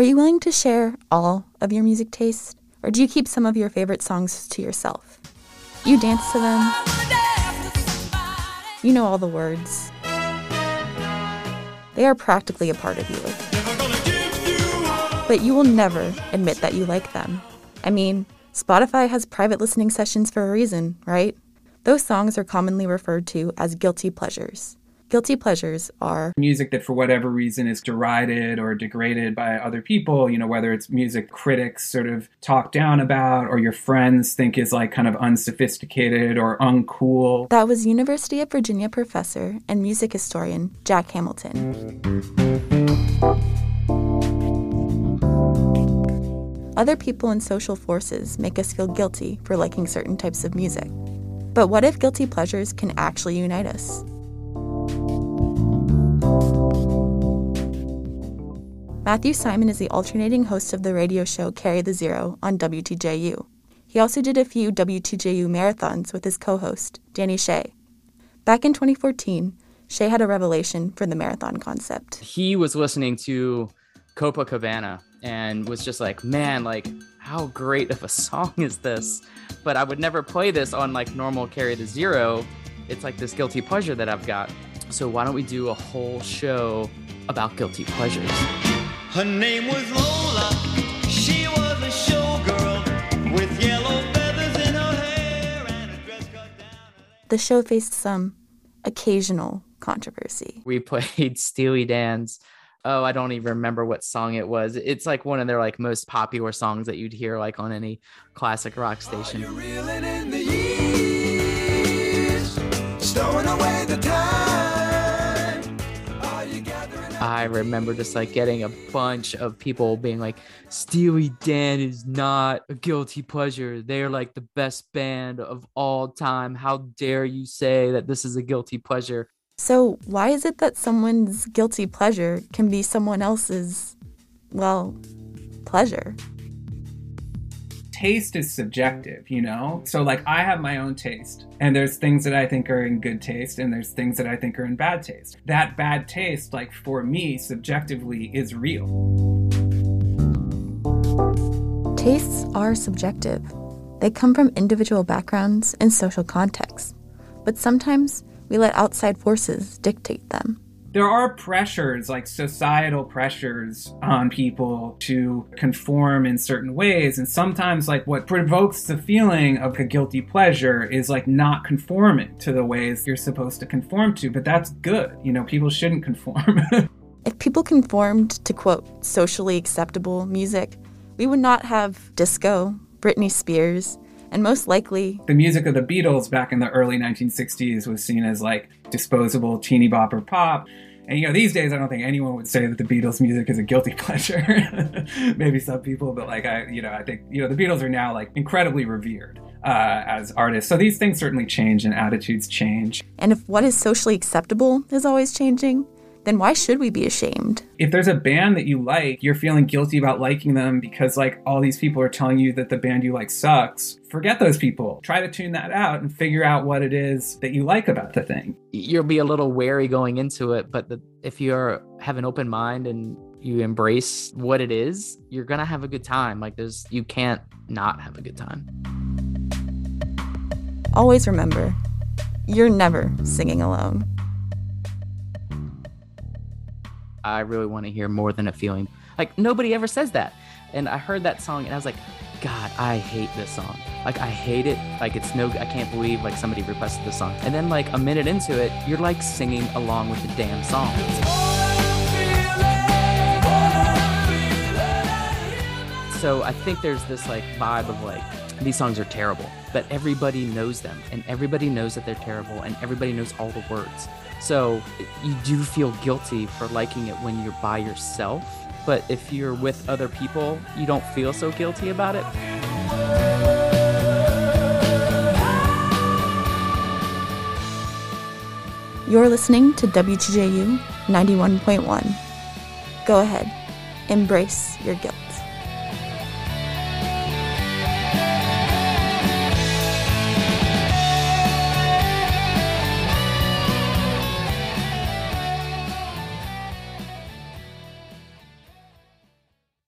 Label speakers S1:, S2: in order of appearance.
S1: Are you willing to share all of your music taste, or do you keep some of your favorite songs to yourself? You dance to them. You know all the words. They are practically a part of you. But you will never admit that you like them. I mean, Spotify has private listening sessions for a reason, right? Those songs are commonly referred to as guilty pleasures. Guilty pleasures are
S2: music that, for whatever reason, is derided or degraded by other people, you know, whether it's music critics sort of talk down about or your friends think is like kind of unsophisticated or uncool.
S1: That was University of Virginia professor and music historian Jack Hamilton. Other people and social forces make us feel guilty for liking certain types of music. But what if guilty pleasures can actually unite us? Matthew Simon is the alternating host of the radio show Carry the Zero on WTJU. He also did a few WTJU marathons with his co host, Danny Shea. Back in 2014, Shea had a revelation for the marathon concept.
S3: He was listening to Copacabana and was just like, man, like, how great of a song is this? But I would never play this on like normal Carry the Zero. It's like this guilty pleasure that I've got. So why don't we do a whole show about guilty pleasures? Her name was Lola. She was a showgirl with yellow
S1: feathers in her hair and a dress cut down. The show faced some occasional controversy.
S3: We played Steely Dan's oh i don't even remember what song it was it's like one of their like most popular songs that you'd hear like on any classic rock station I remember just like getting a bunch of people being like, Steely Dan is not a guilty pleasure. They're like the best band of all time. How dare you say that this is a guilty pleasure?
S1: So, why is it that someone's guilty pleasure can be someone else's, well, pleasure?
S2: Taste is subjective, you know? So, like, I have my own taste, and there's things that I think are in good taste, and there's things that I think are in bad taste. That bad taste, like, for me, subjectively, is real.
S1: Tastes are subjective, they come from individual backgrounds and social contexts. But sometimes we let outside forces dictate them.
S2: There are pressures, like societal pressures, on people to conform in certain ways. And sometimes, like, what provokes the feeling of a guilty pleasure is like not conforming to the ways you're supposed to conform to. But that's good. You know, people shouldn't conform.
S1: if people conformed to, quote, socially acceptable music, we would not have disco, Britney Spears, and most likely
S2: the music of the Beatles back in the early 1960s was seen as like disposable teeny bopper pop. And you know, these days I don't think anyone would say that the Beatles music is a guilty pleasure. Maybe some people, but like I, you know, I think you know the Beatles are now like incredibly revered. Uh, as artists. So these things certainly change and attitudes change.
S1: And if what is socially acceptable is always changing, then why should we be ashamed?
S2: If there's a band that you like, you're feeling guilty about liking them because like all these people are telling you that the band you like sucks. Forget those people. Try to tune that out and figure out what it is that you like about the thing.
S3: You'll be a little wary going into it, but the, if you have an open mind and you embrace what it is, you're gonna have a good time. Like there's you can't not have a good time.
S1: Always remember, you're never singing alone.
S3: I really want to hear more than a feeling. Like nobody ever says that. And I heard that song and I was like, God, I hate this song. Like I hate it. Like it's no I can't believe like somebody requested this song. And then like a minute into it, you're like singing along with the damn song. So I think there's this like vibe of like these songs are terrible, but everybody knows them and everybody knows that they're terrible and everybody knows all the words. So you do feel guilty for liking it when you're by yourself. But if you're with other people, you don't feel so guilty about it.
S1: You're listening to WTJU 91.1. Go ahead, embrace your guilt.